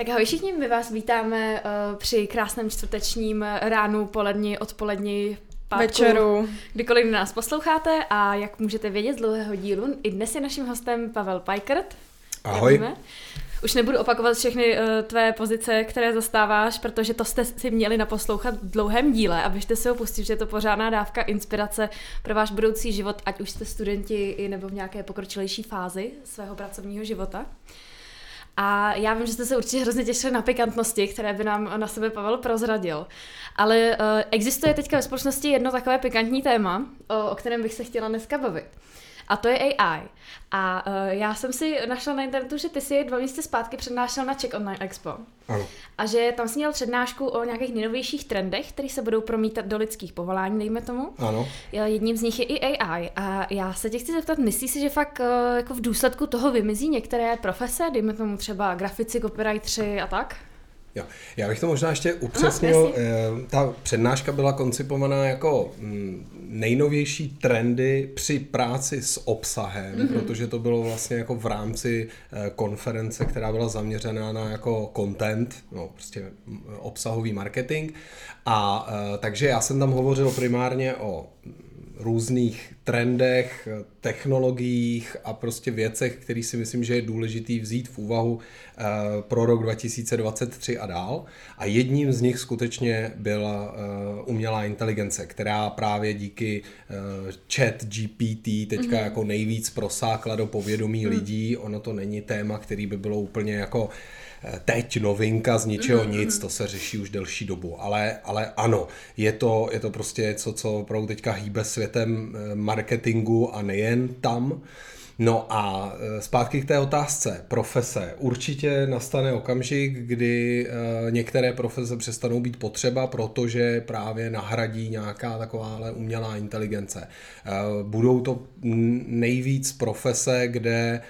Tak ahoj všichni, my vás vítáme uh, při krásném čtvrtečním ránu, poledni, odpoledni, pátku, večeru. Kdykoliv nás posloucháte a jak můžete vědět z dlouhého dílu, i dnes je naším hostem Pavel Pajkert. Ahoj. Už nebudu opakovat všechny uh, tvé pozice, které zastáváš, protože to jste si měli naposlouchat v dlouhém díle a běžte se ho pustit, že je to pořádná dávka inspirace pro váš budoucí život, ať už jste studenti nebo v nějaké pokročilejší fázi svého pracovního života. A já vím, že jste se určitě hrozně těšili na pikantnosti, které by nám na sebe Pavel prozradil. Ale uh, existuje teďka ve společnosti jedno takové pikantní téma, o kterém bych se chtěla dneska bavit. A to je AI. A uh, já jsem si našla na internetu, že ty si dva měsíce zpátky přednášel na Czech Online Expo. Ano. A že tam jsi měl přednášku o nějakých nejnovějších trendech, které se budou promítat do lidských povolání, dejme tomu. Ano. Jedním z nich je i AI. A já se tě chci zeptat, myslíš si, že fakt uh, jako v důsledku toho vymizí některé profese, dejme tomu třeba grafici, copywriteri a tak? Jo. Já bych to možná ještě upřesnil. No, Ta přednáška byla koncipovaná jako mm, nejnovější trendy při práci s obsahem, mm-hmm. protože to bylo vlastně jako v rámci eh, konference, která byla zaměřená na jako content, no prostě obsahový marketing. A eh, takže já jsem tam hovořil primárně o různých trendech, technologiích a prostě věcech, které si myslím, že je důležitý vzít v úvahu eh, pro rok 2023 a dál. A jedním z nich skutečně byla eh, umělá inteligence, která právě díky eh, chat GPT teďka mm-hmm. jako nejvíc prosákla do povědomí mm. lidí. Ono to není téma, který by bylo úplně jako teď novinka z ničeho mm-hmm. nic, to se řeší už delší dobu, ale, ale ano, je to, je to prostě něco, co opravdu teďka hýbe světem eh, marketingu a nejen tam. No a eh, zpátky k té otázce. Profese. Určitě nastane okamžik, kdy eh, některé profese přestanou být potřeba, protože právě nahradí nějaká takováhle umělá inteligence. Budou to nejvíc profese, kde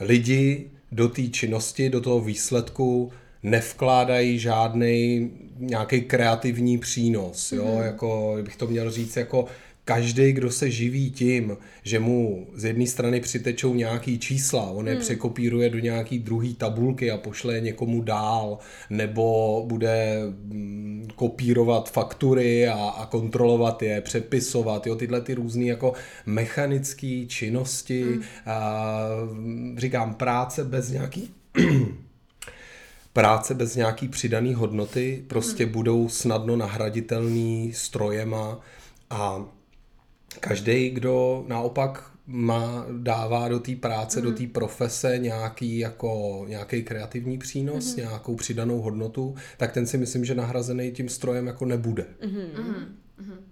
lidi do té činnosti, do toho výsledku nevkládají žádný nějaký kreativní přínos, jo, mm-hmm. jako bych to měl říct, jako každý, kdo se živí tím, že mu z jedné strany přitečou nějaký čísla, on je hmm. překopíruje do nějaký druhý tabulky a pošle je někomu dál, nebo bude mm, kopírovat faktury a, a kontrolovat je, přepisovat, jo, tyhle ty různé jako mechanické činnosti, hmm. a, říkám, práce bez nějaký práce bez nějaký přidaný hodnoty prostě hmm. budou snadno nahraditelný strojema a každý, kdo naopak má, dává do té práce, mm. do mhm. té profese nějaký, jako, nějaký kreativní přínos, mm. nějakou přidanou hodnotu, tak ten si myslím, že nahrazený tím strojem jako nebude. Mm. Mm.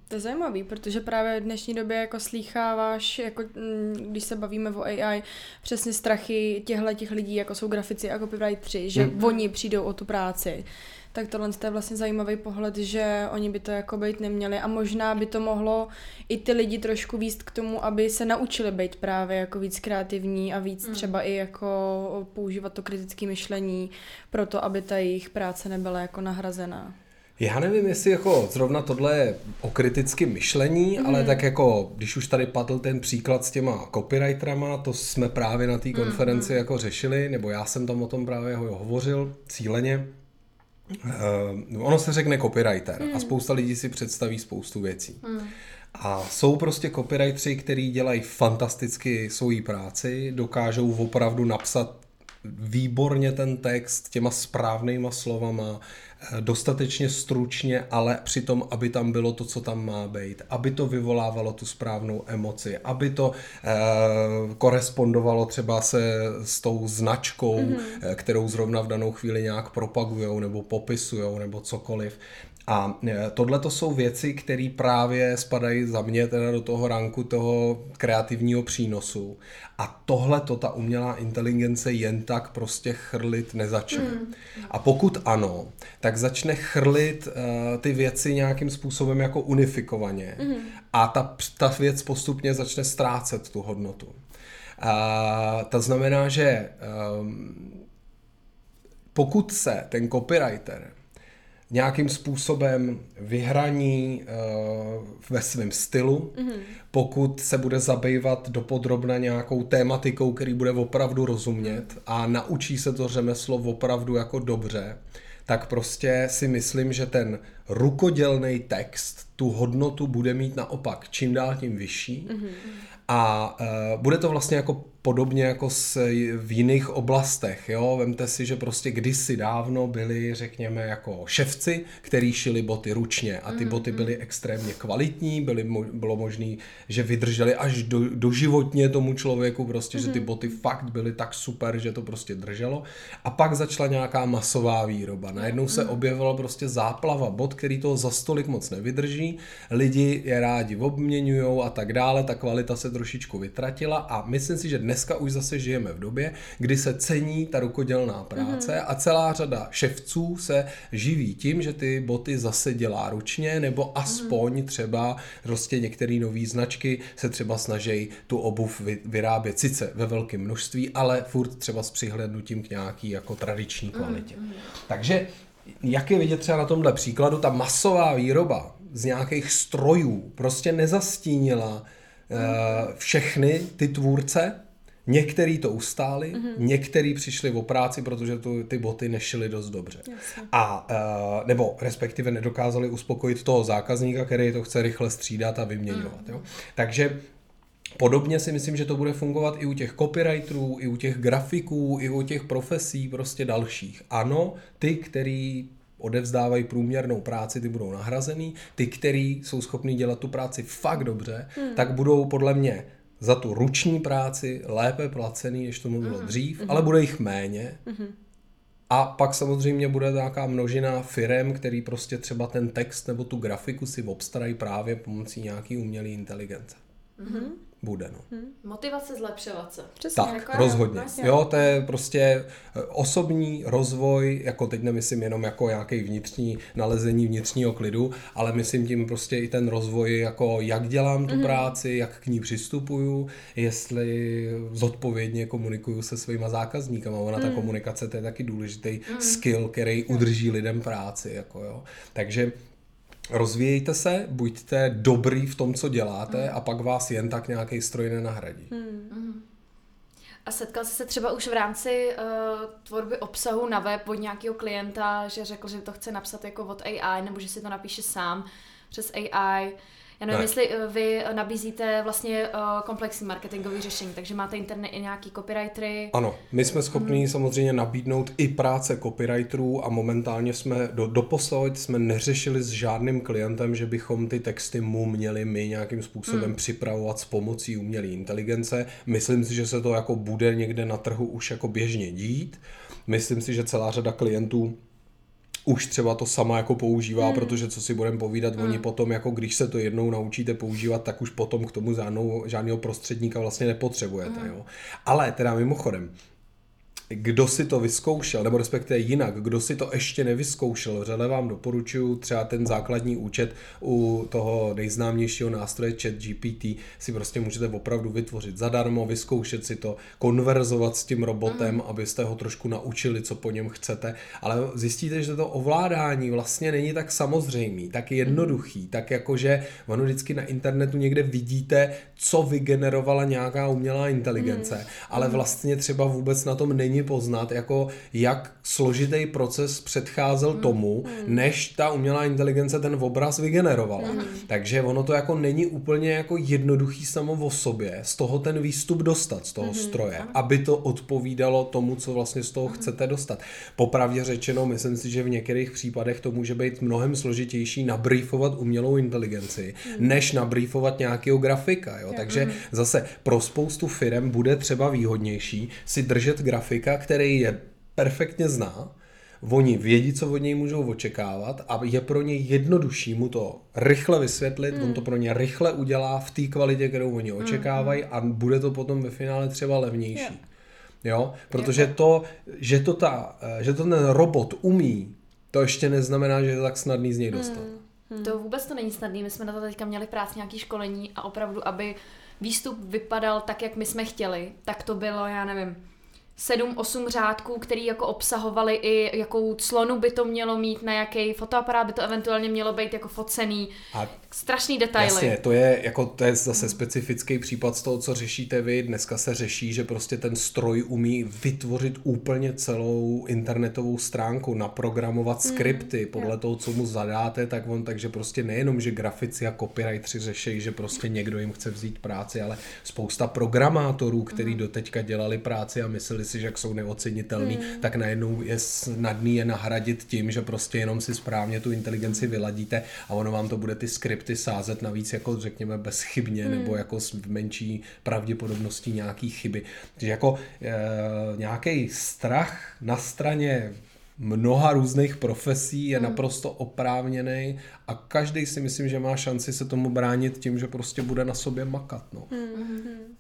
To je zajímavý, protože právě v dnešní době jako slýcháváš, jako, mm, když se bavíme o AI, přesně strachy těchto těch lidí, jako jsou grafici a copywriteri, že mm. oni přijdou o tu práci tak tohle je vlastně zajímavý pohled, že oni by to jako být neměli a možná by to mohlo i ty lidi trošku výst k tomu, aby se naučili být právě jako víc kreativní a víc mm. třeba i jako používat to kritické myšlení pro to, aby ta jejich práce nebyla jako nahrazená. Já nevím, jestli jako zrovna tohle je o kritickém myšlení, mm. ale tak jako, když už tady padl ten příklad s těma copywriterama, to jsme právě na té mhm, konferenci mm. jako řešili, nebo já jsem tam o tom právě hovořil cíleně, Uh, ono se řekne copywriter mm. a hmm. spousta lidí si představí spoustu věcí. Mm. A jsou prostě copywriteri, kteří dělají fantasticky svoji práci, dokážou opravdu napsat výborně ten text těma správnýma slovama, dostatečně stručně, ale přitom, aby tam bylo to, co tam má být, aby to vyvolávalo tu správnou emoci, aby to eh, korespondovalo třeba se s tou značkou, mm-hmm. kterou zrovna v danou chvíli nějak propagujou nebo popisujou nebo cokoliv. A e, tohle to jsou věci, které právě spadají za mě teda do toho ranku toho kreativního přínosu. A tohle to ta umělá inteligence jen tak prostě chrlit nezačne. Mm. A pokud ano, tak začne chrlit uh, ty věci nějakým způsobem jako unifikovaně. Mm. A ta, ta věc postupně začne ztrácet tu hodnotu. Uh, to znamená, že um, pokud se ten copywriter nějakým způsobem vyhraní uh, ve svém stylu, mm-hmm. pokud se bude zabývat dopodrobna nějakou tématikou, který bude opravdu rozumět a naučí se to řemeslo opravdu jako dobře, tak prostě si myslím, že ten rukodělný text tu hodnotu bude mít naopak čím dál tím vyšší. Mm-hmm. A uh, bude to vlastně jako podobně jako s, v jiných oblastech. Jo? Vemte si, že prostě kdysi dávno byli, řekněme, jako ševci, který šili boty ručně a ty mm, boty byly extrémně kvalitní, byly, bylo možné, že vydrželi až do, do životně tomu člověku, prostě, mm. že ty mm. boty fakt byly tak super, že to prostě drželo. A pak začala nějaká masová výroba. Najednou se objevila prostě záplava bot, který toho za stolik moc nevydrží, lidi je rádi obměňují a tak dále, ta kvalita se trošičku vytratila a myslím si, že dneska už zase žijeme v době, kdy se cení ta rukodělná práce mm-hmm. a celá řada ševců se živí tím, že ty boty zase dělá ručně, nebo aspoň mm-hmm. třeba prostě některé nové značky se třeba snaží tu obuv vyrábět sice ve velkém množství, ale furt třeba s přihlednutím k nějaký jako tradiční kvalitě. Mm-hmm. Takže jak je vidět třeba na tomhle příkladu, ta masová výroba z nějakých strojů prostě nezastínila všechny ty tvůrce, Některý to ustáli, mm-hmm. některý přišli o práci, protože tu, ty boty nešily dost dobře. Jasně. A uh, nebo respektive nedokázali uspokojit toho zákazníka, který to chce rychle střídat a vyměňovat. Mm. Jo? Takže Podobně si myslím, že to bude fungovat i u těch copywriterů, i u těch grafiků, i u těch profesí prostě dalších. Ano, ty, který odevzdávají průměrnou práci, ty budou nahrazený. Ty, který jsou schopní dělat tu práci fakt dobře, hmm. tak budou podle mě za tu ruční práci lépe placený, než tomu bylo mm. dřív, mm. ale bude jich méně. Mm. A pak samozřejmě bude nějaká množina firem, který prostě třeba ten text nebo tu grafiku si obstarají právě pomocí nějaký umělé inteligence. Mm bude. No. Hmm. Motivace zlepšovat se. Přesně. Tak, jako rozhodně. Vlastně. Jo, to je prostě eh, osobní rozvoj, jako teď nemyslím jenom jako nějaký vnitřní nalezení vnitřního klidu, ale myslím tím prostě i ten rozvoj, jako jak dělám tu mm-hmm. práci, jak k ní přistupuju, jestli zodpovědně komunikuju se svýma zákazníkama. Ona mm. ta komunikace, to je taky důležitý mm. skill, který udrží lidem práci. Jako jo. Takže rozvíjejte se, buďte dobrý v tom, co děláte mm. a pak vás jen tak nějaký stroj nenahradí. Mm. A setkal jsi se třeba už v rámci uh, tvorby obsahu na web od nějakého klienta, že řekl, že to chce napsat jako od AI, nebo že si to napíše sám přes AI, já nevím, ne. jestli eh, vy nabízíte vlastně eh, komplexní marketingové řešení, takže máte internet i nějaký copywritery. Ano, my jsme schopni hmm. samozřejmě nabídnout i práce copywriterů a momentálně jsme do, doposud jsme neřešili s žádným klientem, že bychom ty texty mu měli my nějakým způsobem hmm. připravovat s pomocí umělé inteligence. Myslím si, že se to jako bude někde na trhu už jako běžně dít. Myslím si, že celá řada klientů už třeba to sama jako používá, hmm. protože co si budeme povídat, hmm. oni potom, jako když se to jednou naučíte používat, tak už potom k tomu žádnou, žádného prostředníka vlastně nepotřebujete. Hmm. Jo. Ale teda mimochodem, kdo si to vyzkoušel, nebo respektive jinak, kdo si to ještě nevyzkoušel, vřele vám doporučuji třeba ten základní účet u toho nejznámějšího nástroje ChatGPT si prostě můžete opravdu vytvořit zadarmo, vyzkoušet si to, konverzovat s tím robotem, mm. abyste ho trošku naučili, co po něm chcete, ale zjistíte, že to ovládání vlastně není tak samozřejmý, tak jednoduchý, tak jakože ono vždycky na internetu někde vidíte, co vygenerovala nějaká umělá inteligence, mm. ale mm. vlastně třeba vůbec na tom není poznat, jako jak složitý proces předcházel mm. tomu, než ta umělá inteligence ten obraz vygenerovala. Mm. Takže ono to jako není úplně jako jednoduchý samo o sobě z toho ten výstup dostat z toho mm. stroje, aby to odpovídalo tomu, co vlastně z toho chcete dostat. Popravdě řečeno, myslím si, že v některých případech to může být mnohem složitější nabrýfovat umělou inteligenci, než nabrýfovat nějakého grafika. Jo? Takže zase pro spoustu firm bude třeba výhodnější si držet grafika, který je perfektně zná, oni vědí, co od něj můžou očekávat a je pro ně jednodušší mu to rychle vysvětlit, mm. on to pro ně rychle udělá v té kvalitě, kterou oni hmm, očekávají mm. a bude to potom ve finále třeba levnější. Yeah. Jo, protože to, že to, ta, že to ten robot umí, to ještě neznamená, že je to tak snadný z něj dostat. Mm. Mm. To vůbec to není snadný, my jsme na to teďka měli práci nějaký školení a opravdu, aby výstup vypadal tak, jak my jsme chtěli, tak to bylo, já nevím, 7-8 řádků, který jako obsahovaly i jakou clonu by to mělo mít, na jaký fotoaparát by to eventuálně mělo být jako focený. A strašný detaily. Jasně, to je, jako, to je zase specifický případ z toho, co řešíte vy. Dneska se řeší, že prostě ten stroj umí vytvořit úplně celou internetovou stránku, naprogramovat mm, skripty podle yeah. toho, co mu zadáte, tak on, takže prostě nejenom, že grafici a copywriteri řeší, že prostě někdo jim chce vzít práci, ale spousta programátorů, kteří mm. doteďka dělali práci a mysleli si, že jak jsou neocenitelný, mm. tak najednou je snadný je nahradit tím, že prostě jenom si správně tu inteligenci vyladíte a ono vám to bude ty skripty sázet navíc jako řekněme bezchybně mm. nebo jako s menší pravděpodobností nějaký chyby. Takže jako e, nějaký strach na straně mnoha různých profesí je mm. naprosto oprávněný a každý si myslím, že má šanci se tomu bránit tím, že prostě bude na sobě makat. No. Mm-hmm.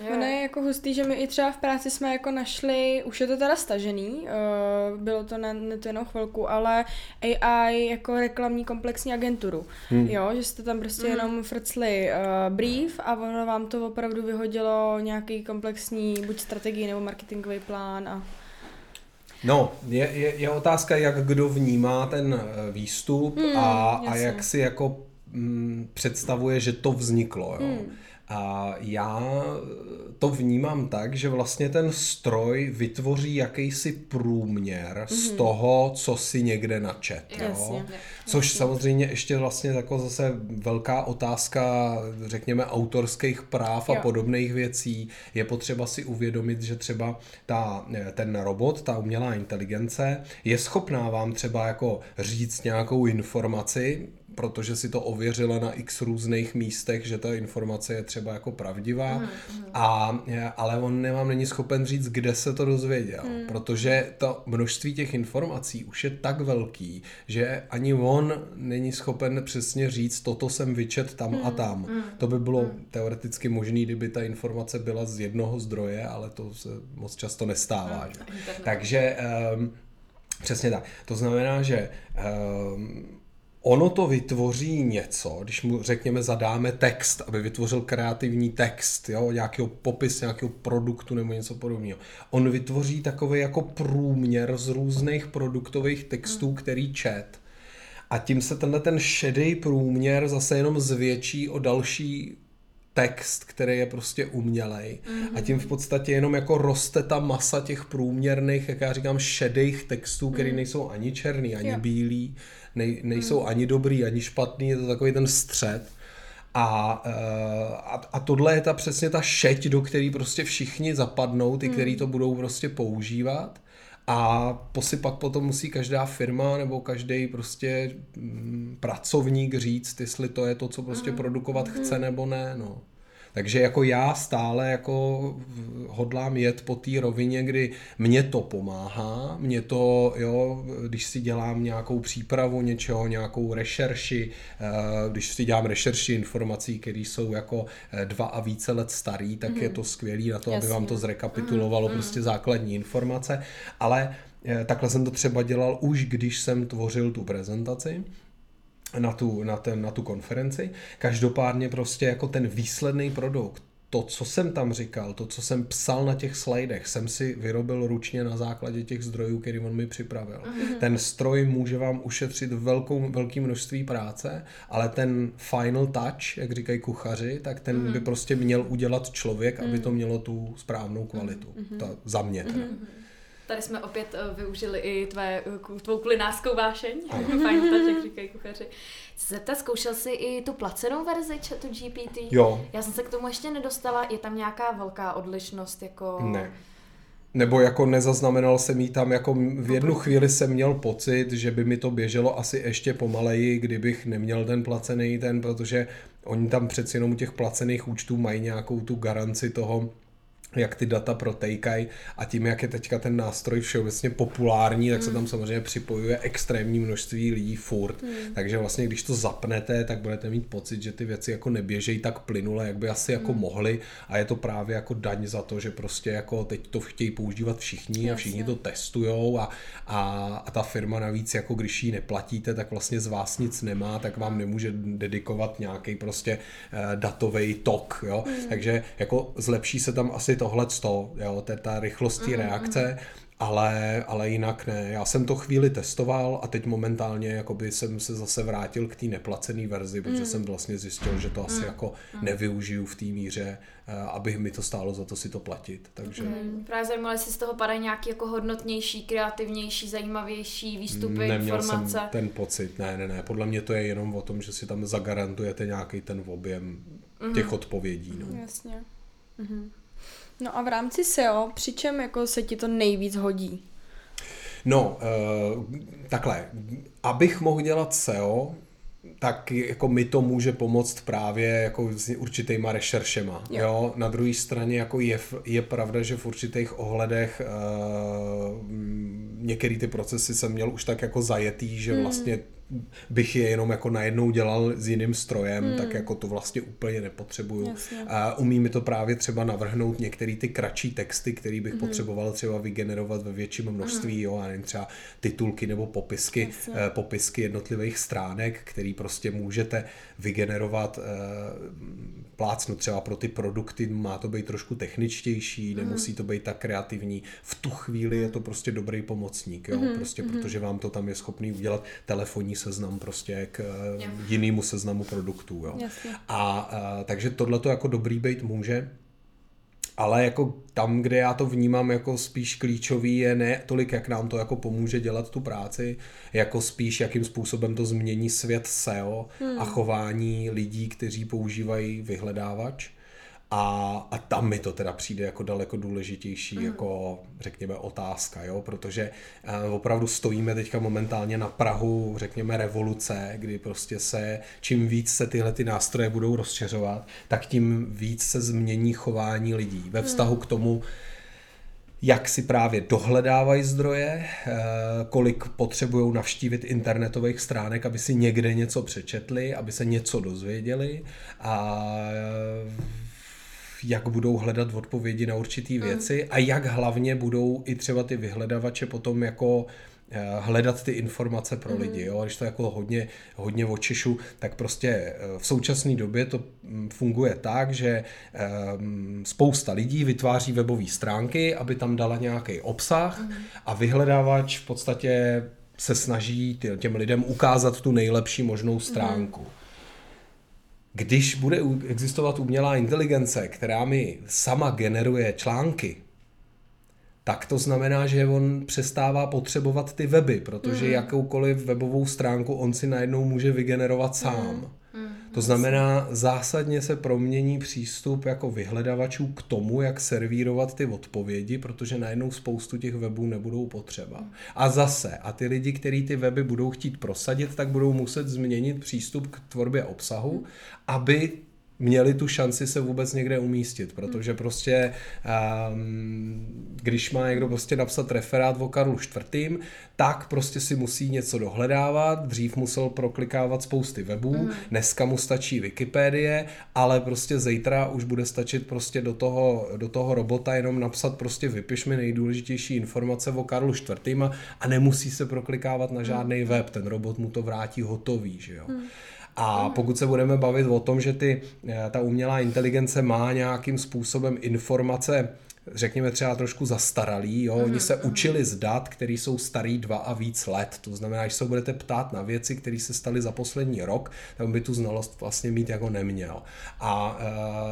Jo. Ono je jako hustý, že my i třeba v práci jsme jako našli, už je to teda stažený, uh, bylo to na to jenom chvilku, ale AI jako reklamní komplexní agenturu, hmm. jo, že jste tam prostě hmm. jenom frcli uh, brief a ono vám to opravdu vyhodilo nějaký komplexní buď strategii nebo marketingový plán a No, je, je, je otázka, jak kdo vnímá ten eh, výstup hmm, a, a jak si jako mm, představuje, že to vzniklo. Jo. Hmm. A já to vnímám tak, že vlastně ten stroj vytvoří jakýsi průměr mm-hmm. z mhm. toho, co si někde načet. Jo? Což jasně. samozřejmě ještě vlastně jako zase velká otázka, řekněme, autorských práv jo. a podobných věcí. Je potřeba si uvědomit, že třeba ta, ten robot, ta umělá inteligence, je schopná vám třeba jako říct nějakou informaci, protože si to ověřila na x různých místech, že ta informace je třeba jako pravdivá, mm, mm. A, ale on nemám není schopen říct, kde se to dozvěděl, mm. protože to množství těch informací už je tak velký, že ani on není schopen přesně říct, toto jsem vyčet tam mm. a tam. Mm. To by bylo mm. teoreticky možné, kdyby ta informace byla z jednoho zdroje, ale to se moc často nestává. Mm. Že? Takže um, přesně tak. To znamená, že um, ono to vytvoří něco, když mu řekněme zadáme text, aby vytvořil kreativní text, jo, nějakého popis nějakého produktu nebo něco podobného. On vytvoří takový jako průměr z různých produktových textů, hmm. který čet. A tím se tenhle ten šedý průměr zase jenom zvětší o další text, který je prostě umělej. Mm-hmm. A tím v podstatě jenom jako roste ta masa těch průměrných, jak já říkám, šedých textů, které mm. nejsou ani černý, ani yeah. bílý, nej, nejsou mm. ani dobrý, ani špatný, je to takový ten střed. A, eh, a, a tohle je ta přesně ta šeť, do který prostě všichni zapadnou, ty, mm. který to budou prostě používat. A posypak potom musí každá firma nebo každý prostě mm, pracovník říct, jestli to je to, co prostě mm. produkovat mm. chce nebo ne. No. Takže jako já stále jako hodlám jet po té rovině, kdy mě to pomáhá, mě to, jo, když si dělám nějakou přípravu něčeho, nějakou rešerši, eh, když si dělám rešerši informací, které jsou jako eh, dva a více let starý, tak mm. je to skvělý na to, Jasně. aby vám to zrekapitulovalo mm. prostě základní informace, ale eh, takhle jsem to třeba dělal už, když jsem tvořil tu prezentaci, na tu, na, ten, na tu konferenci. Každopádně prostě jako ten výsledný produkt, to, co jsem tam říkal, to, co jsem psal na těch slajdech, jsem si vyrobil ručně na základě těch zdrojů, který on mi připravil. Mm-hmm. Ten stroj může vám ušetřit velkou, velké množství práce, ale ten final touch, jak říkají kuchaři, tak ten mm-hmm. by prostě měl udělat člověk, mm-hmm. aby to mělo tu správnou kvalitu. Mm-hmm. Ta, za mě teda. Mm-hmm. Tady jsme opět uh, využili i tvé, uh, tvou kulinářskou vášeň. Fajn tak, jak říkají kuchaři. Zeptat, zkoušel jsi i tu placenou verzi chatu GPT? Jo. Já jsem se k tomu ještě nedostala. Je tam nějaká velká odlišnost? Jako... Ne. Nebo jako nezaznamenal jsem jí tam, jako v jednu chvíli jsem měl pocit, že by mi to běželo asi ještě pomaleji, kdybych neměl ten placený ten, protože oni tam přeci jenom u těch placených účtů mají nějakou tu garanci toho, jak ty data protejkají a tím, jak je teďka ten nástroj všeobecně populární, tak mm. se tam samozřejmě připojuje extrémní množství lidí furt. Mm. Takže vlastně, když to zapnete, tak budete mít pocit, že ty věci jako neběžejí tak plynule, jak by asi mm. jako hmm. mohly a je to právě jako daň za to, že prostě jako teď to chtějí používat všichni Jasně. a všichni to testujou a, a, a ta firma navíc, jako když ji neplatíte, tak vlastně z vás nic nemá, tak vám nemůže dedikovat nějaký prostě uh, datový tok, jo. Mm. Takže jako zlepší se tam asi tohle to, jo, to je ta rychlost té mm, reakce, ale, ale jinak ne. Já jsem to chvíli testoval a teď momentálně jakoby jsem se zase vrátil k té neplacené verzi, protože mm. jsem vlastně zjistil, že to asi mm. jako mm. nevyužiju v té míře, eh, aby mi to stálo za to si to platit. Takže... Mm. Právě zajímalo, jestli z toho padají nějaký jako hodnotnější, kreativnější, zajímavější výstupy, Neměl informace. jsem ten pocit, ne, ne, ne. Podle mě to je jenom o tom, že si tam zagarantujete nějaký ten objem mm. těch odpovědí. No. Jasně. Mm-hmm. No a v rámci SEO, při čem jako se ti to nejvíc hodí? No, uh, takhle, abych mohl dělat SEO, tak jako mi to může pomoct právě jako s určitýma rešeršema. Jo. jo? Na druhé straně jako je, je pravda, že v určitých ohledech uh, některé ty procesy jsem měl už tak jako zajetý, že hmm. vlastně bych je jenom jako najednou dělal s jiným strojem, hmm. tak jako to vlastně úplně nepotřebuju. Jasně. A umí mi to právě třeba navrhnout některé ty kratší texty, které bych hmm. potřeboval třeba vygenerovat ve větším množství, hmm. jo, a nevím, třeba titulky nebo popisky, Jasně. eh, popisky jednotlivých stránek, který prostě můžete vygenerovat eh, plácnu třeba pro ty produkty, má to být trošku techničtější, mm. nemusí to být tak kreativní. V tu chvíli je to prostě dobrý pomocník, jo? Mm. prostě mm. protože vám to tam je schopný udělat telefonní seznam prostě k yeah. jinému seznamu produktů. Jo? A, a takže tohle to jako dobrý být může ale jako tam, kde já to vnímám jako spíš klíčový je ne tolik, jak nám to jako pomůže dělat tu práci, jako spíš jakým způsobem to změní svět SEO hmm. a chování lidí, kteří používají vyhledávač. A, a tam mi to teda přijde jako daleko důležitější, mm. jako řekněme otázka, jo, protože uh, opravdu stojíme teďka momentálně na Prahu, řekněme, revoluce, kdy prostě se, čím víc se tyhle ty nástroje budou rozšiřovat, tak tím víc se změní chování lidí ve vztahu mm. k tomu, jak si právě dohledávají zdroje, eh, kolik potřebují navštívit internetových stránek, aby si někde něco přečetli, aby se něco dozvěděli a jak budou hledat odpovědi na určité mm. věci mm. a jak hlavně budou i třeba ty vyhledavače potom jako eh, hledat ty informace pro mm. lidi. Jo? Když to jako hodně, hodně očišu, tak prostě eh, v současné době to mm, funguje tak, že um, spousta lidí vytváří webové stránky, aby tam dala nějaký obsah mm. a vyhledávač v podstatě se snaží těm lidem ukázat tu nejlepší možnou stránku. Mm. Když bude existovat umělá inteligence, která mi sama generuje články, tak to znamená, že on přestává potřebovat ty weby, protože mm. jakoukoliv webovou stránku on si najednou může vygenerovat sám. Mm. To znamená, zásadně se promění přístup jako vyhledavačů k tomu, jak servírovat ty odpovědi, protože najednou spoustu těch webů nebudou potřeba. A zase, a ty lidi, kteří ty weby budou chtít prosadit, tak budou muset změnit přístup k tvorbě obsahu, aby měli tu šanci se vůbec někde umístit, protože prostě um, když má někdo prostě napsat referát o Karlu IV., tak prostě si musí něco dohledávat, dřív musel proklikávat spousty webů, mm. dneska mu stačí Wikipedie, ale prostě zítra už bude stačit prostě do toho, do toho robota jenom napsat prostě vypiš mi nejdůležitější informace o Karlu IV. a nemusí se proklikávat na žádný web, ten robot mu to vrátí hotový, že jo. Mm. A pokud se budeme bavit o tom, že ty, eh, ta umělá inteligence má nějakým způsobem informace řekněme třeba trošku zastaralý, jo? oni se učili z dat, které jsou starý dva a víc let, to znamená, že se budete ptát na věci, které se staly za poslední rok, tak by tu znalost vlastně mít jako neměl. A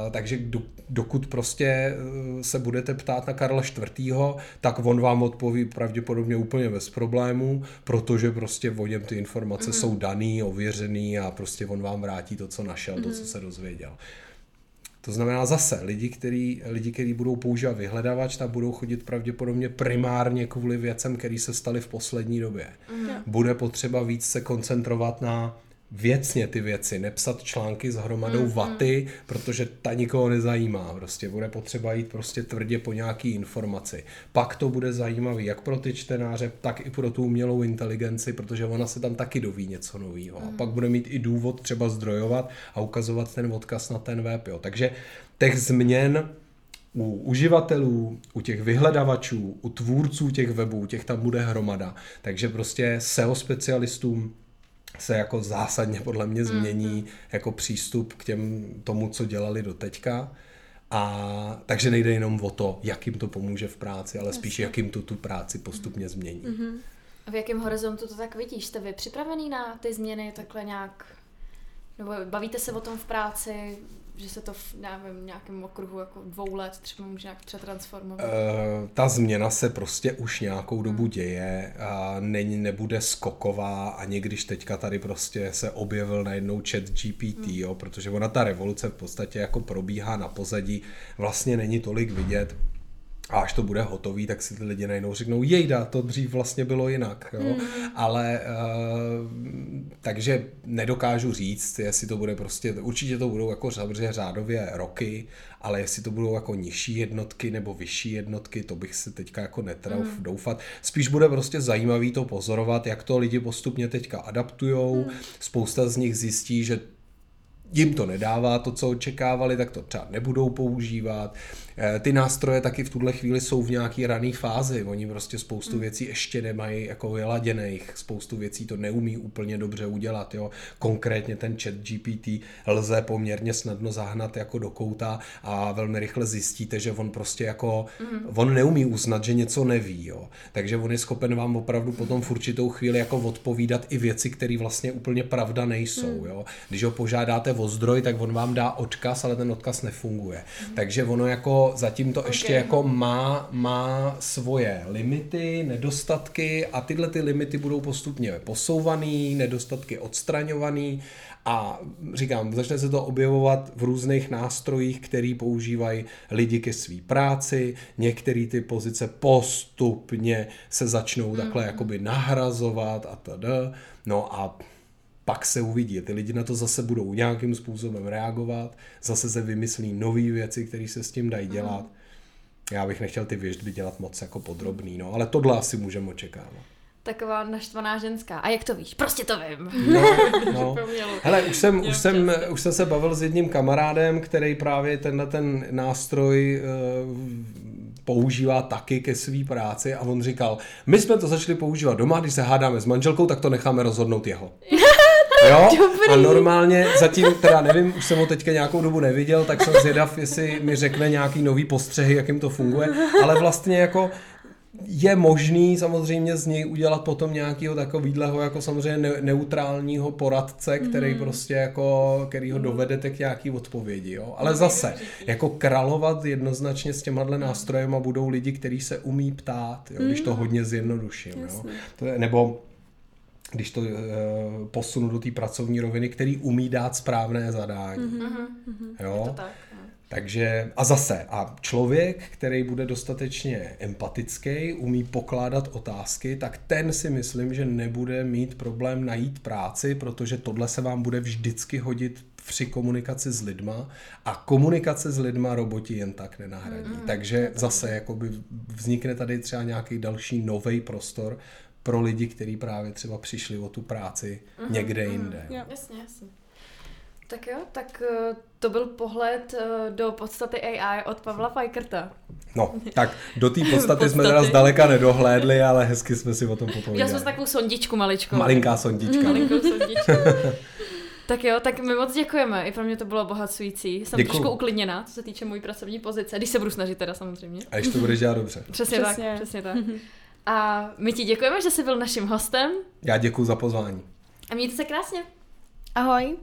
e, takže do, dokud prostě eh, se budete ptát na Karla IV., tak on vám odpoví pravděpodobně úplně bez problémů, protože prostě o něm ty informace mm. jsou daný, ověřený a prostě on vám vrátí to, co našel, mm. to, co se dozvěděl. To znamená zase, lidi, který, lidi, který budou používat vyhledavač, tak budou chodit pravděpodobně primárně kvůli věcem, které se staly v poslední době. Mm. Bude potřeba víc se koncentrovat na věcně ty věci, nepsat články s hromadou mm, vaty, mm. protože ta nikoho nezajímá. Prostě bude potřeba jít prostě tvrdě po nějaký informaci. Pak to bude zajímavý jak pro ty čtenáře, tak i pro tu umělou inteligenci, protože ona se tam taky doví něco nového. Mm. A pak bude mít i důvod třeba zdrojovat a ukazovat ten odkaz na ten web. Jo. Takže těch změn u uživatelů, u těch vyhledavačů, u tvůrců těch webů, těch tam bude hromada. Takže prostě SEO specialistům se jako zásadně podle mě změní mm-hmm. jako přístup k těm tomu, co dělali do teďka. A takže nejde jenom o to, jak jim to pomůže v práci, ale spíš jak jim to tu práci postupně změní. Mm-hmm. V jakém horizontu to tak vidíš? Jste vy připravený na ty změny takhle nějak? Nebo bavíte se o tom v práci? Že se to v nevím, nějakém okruhu jako dvou let třeba může nějak přetransformovat? Uh, ta změna se prostě už nějakou dobu hmm. děje a není, nebude skoková ani když teďka tady prostě se objevil najednou chat GPT, hmm. jo, protože ona ta revoluce v podstatě jako probíhá na pozadí, vlastně není tolik vidět, a až to bude hotový, tak si ty lidi najednou řeknou, jejda, to dřív vlastně bylo jinak. Jo? Mm. Ale uh, takže nedokážu říct, jestli to bude prostě, určitě to budou jako samozřejmě řádově roky, ale jestli to budou jako nižší jednotky nebo vyšší jednotky, to bych si teďka jako netrouf mm. doufat. Spíš bude prostě zajímavý to pozorovat, jak to lidi postupně teďka adaptujou. Mm. Spousta z nich zjistí, že jim to nedává to, co očekávali, tak to třeba nebudou používat. Eh, ty nástroje taky v tuhle chvíli jsou v nějaký rané fázi. Oni prostě spoustu hmm. věcí ještě nemají jako vyladěných, spoustu věcí to neumí úplně dobře udělat. Jo. Konkrétně ten chat GPT lze poměrně snadno zahnat jako do kouta a velmi rychle zjistíte, že on prostě jako, mm. on neumí uznat, že něco neví. Jo. Takže on je schopen vám opravdu potom v určitou chvíli jako odpovídat i věci, které vlastně úplně pravda nejsou. Mm. Jo. Když ho požádáte o zdroj, tak on vám dá odkaz, ale ten odkaz nefunguje. Mm. Takže ono jako zatím to okay. ještě jako má, má svoje limity, nedostatky a tyhle ty limity budou postupně posouvaný, nedostatky odstraňovaný a říkám, začne se to objevovat v různých nástrojích, který používají lidi ke své práci, některé ty pozice postupně se začnou mm. takhle jakoby nahrazovat a tada. No a pak se uvidí. Ty lidi na to zase budou nějakým způsobem reagovat, zase se vymyslí nové věci, které se s tím dají dělat. Mm. Já bych nechtěl ty věžby dělat moc jako podrobný, no, ale tohle asi můžeme očekávat. Taková naštvaná ženská. A jak to víš? Prostě to vím. No, no. Hele, už jsem, už, jsem, už jsem se bavil s jedním kamarádem, který právě tenhle ten nástroj uh, používá taky ke své práci a on říkal, my jsme to začali používat doma, když se hádáme s manželkou, tak to necháme rozhodnout jeho. Jo? Dobrý. A normálně zatím, teda nevím, už jsem ho teďka nějakou dobu neviděl, tak jsem zvědav, jestli mi řekne nějaký nový postřehy, jak jim to funguje, ale vlastně jako je možný samozřejmě z něj udělat potom nějakého takovýhleho jako samozřejmě ne- neutrálního poradce, který mm. prostě jako, který ho dovedete k nějaký odpovědi, jo. Ale zase, jako královat jednoznačně s těma nástrojem a budou lidi, kteří se umí ptát, jo, když to mm. hodně zjednoduším, jo. To je, nebo když to e, posunu do té pracovní roviny, který umí dát správné zadání. Mm-hmm. Jo? Je to tak. No. Takže a zase, a člověk, který bude dostatečně empatický, umí pokládat otázky, tak ten si myslím, že nebude mít problém najít práci, protože tohle se vám bude vždycky hodit při komunikaci s lidma a komunikace s lidma roboti jen tak nenahradí. Mm-hmm. Takže zase jakoby vznikne tady třeba nějaký další nový prostor pro lidi, kteří právě třeba přišli o tu práci mm-hmm. někde jinde. Mm-hmm. Jasně, jasně. Tak jo, tak eh, to byl pohled eh, do podstaty AI od Pavla Fajkrta. No, tak do té podstaty jsme teda zdaleka nedohlédli, ale hezky jsme si o tom popovídali. Já jsem takovou sondičku maličkou. Malinká sondička. Malinkou sondičku. tak jo, tak my moc děkujeme. I pro mě to bylo bohatcující. Jsem Děkuju. trošku uklidněná, co se týče mojí pracovní pozice, když se budu snažit teda samozřejmě. A když to budeš dělat dobře. Přesně, přesně. tak, přesně tak. A my ti děkujeme, že jsi byl naším hostem. Já děkuji za pozvání. A mějte se krásně. Ahoj.